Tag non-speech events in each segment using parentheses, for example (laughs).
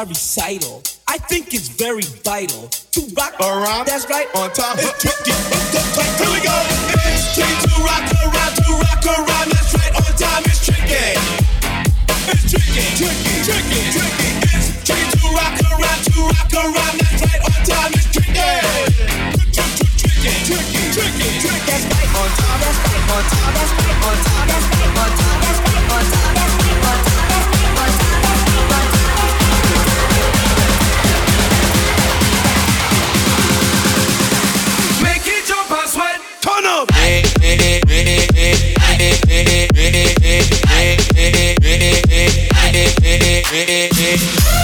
my recital. I think it's very vital to rock around. That's right. On top. (laughs) It's tricky. Here we go. It's tricky to rock around, to rock around. That's right. On time. It's tricky. It's tricky, tricky, tricky, tricky. It's tricky to rock around, to rock around. That's right. On time. It's tricky. Tricky, tricky, tricky, tricky. That's right. On time. That's right. On time. That's right. On time. That's right. On time. That's right. Hey, hey, hey.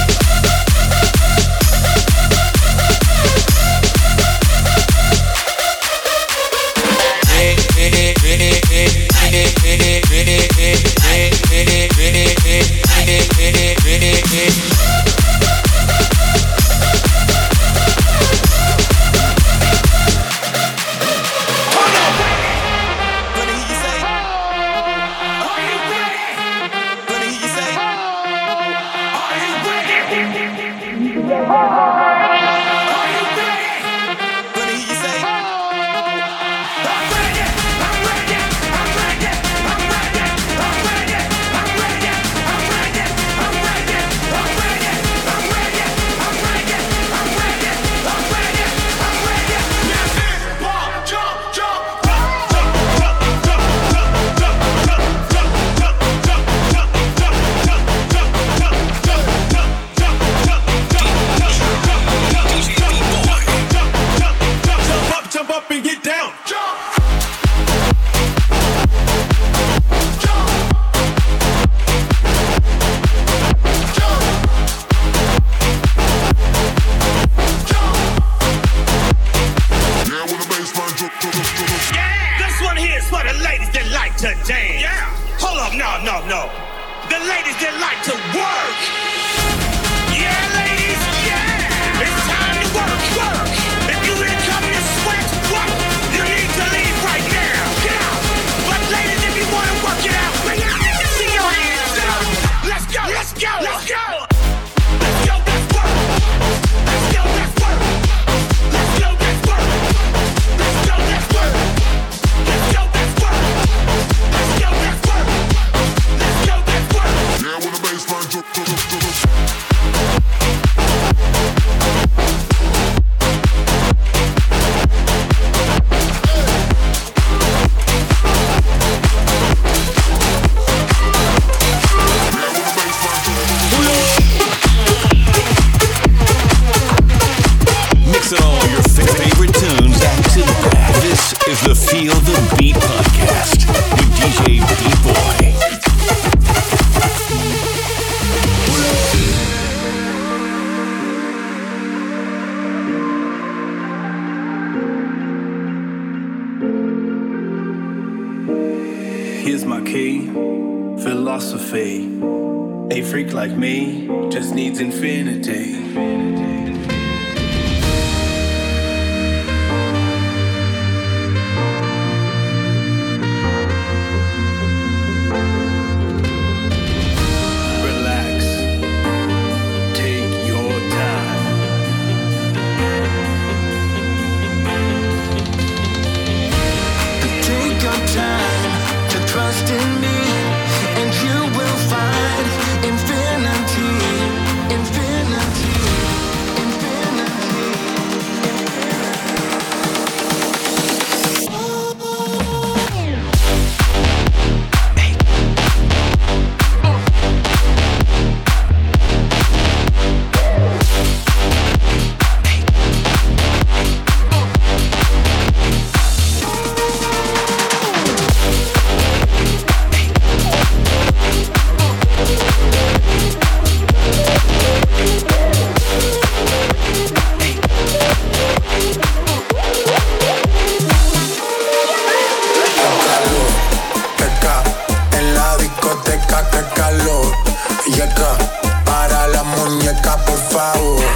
power.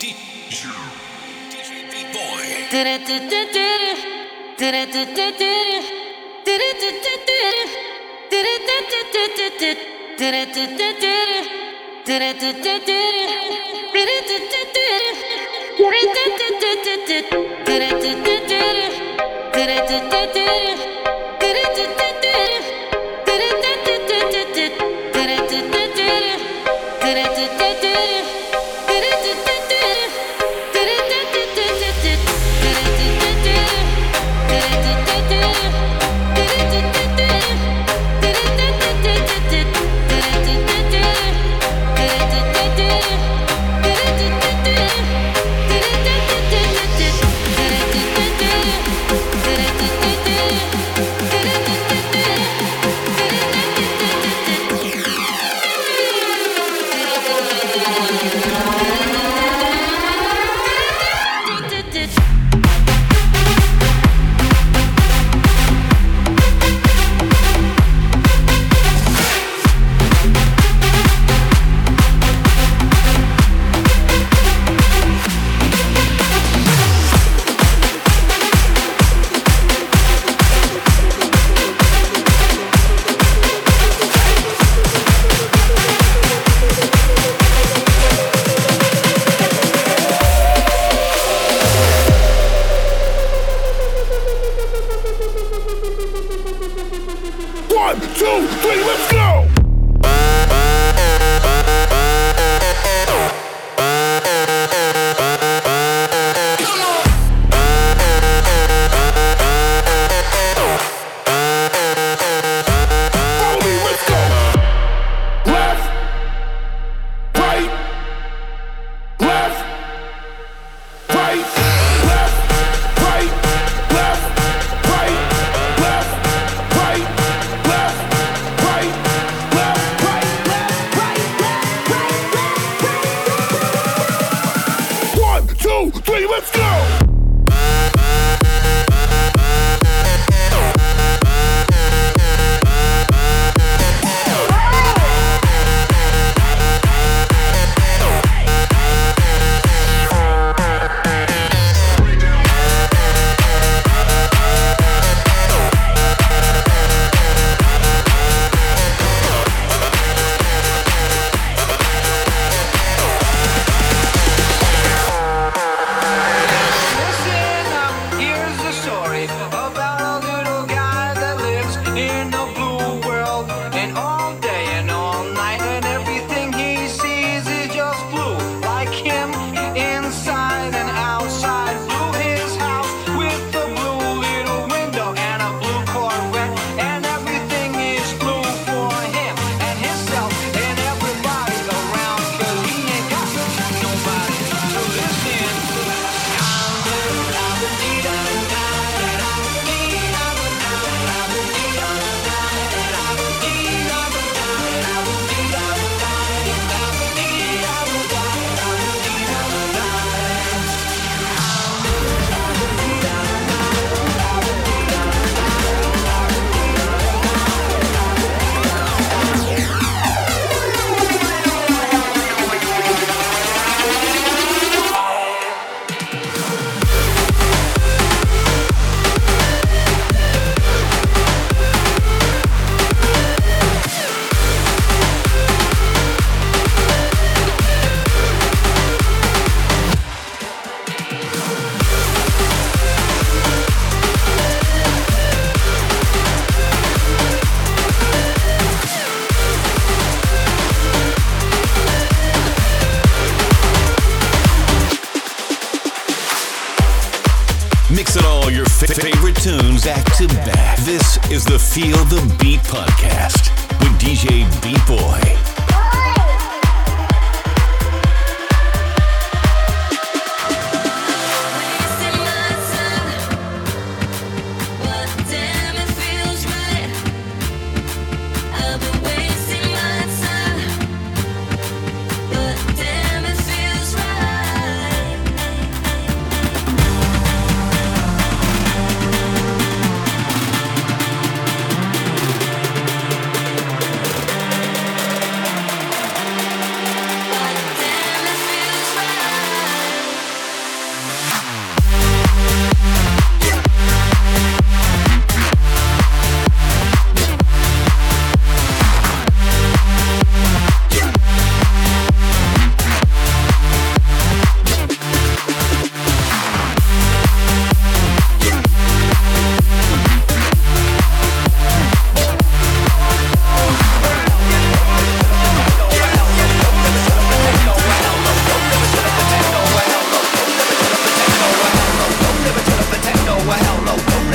Did it, did it, did it.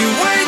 you wait.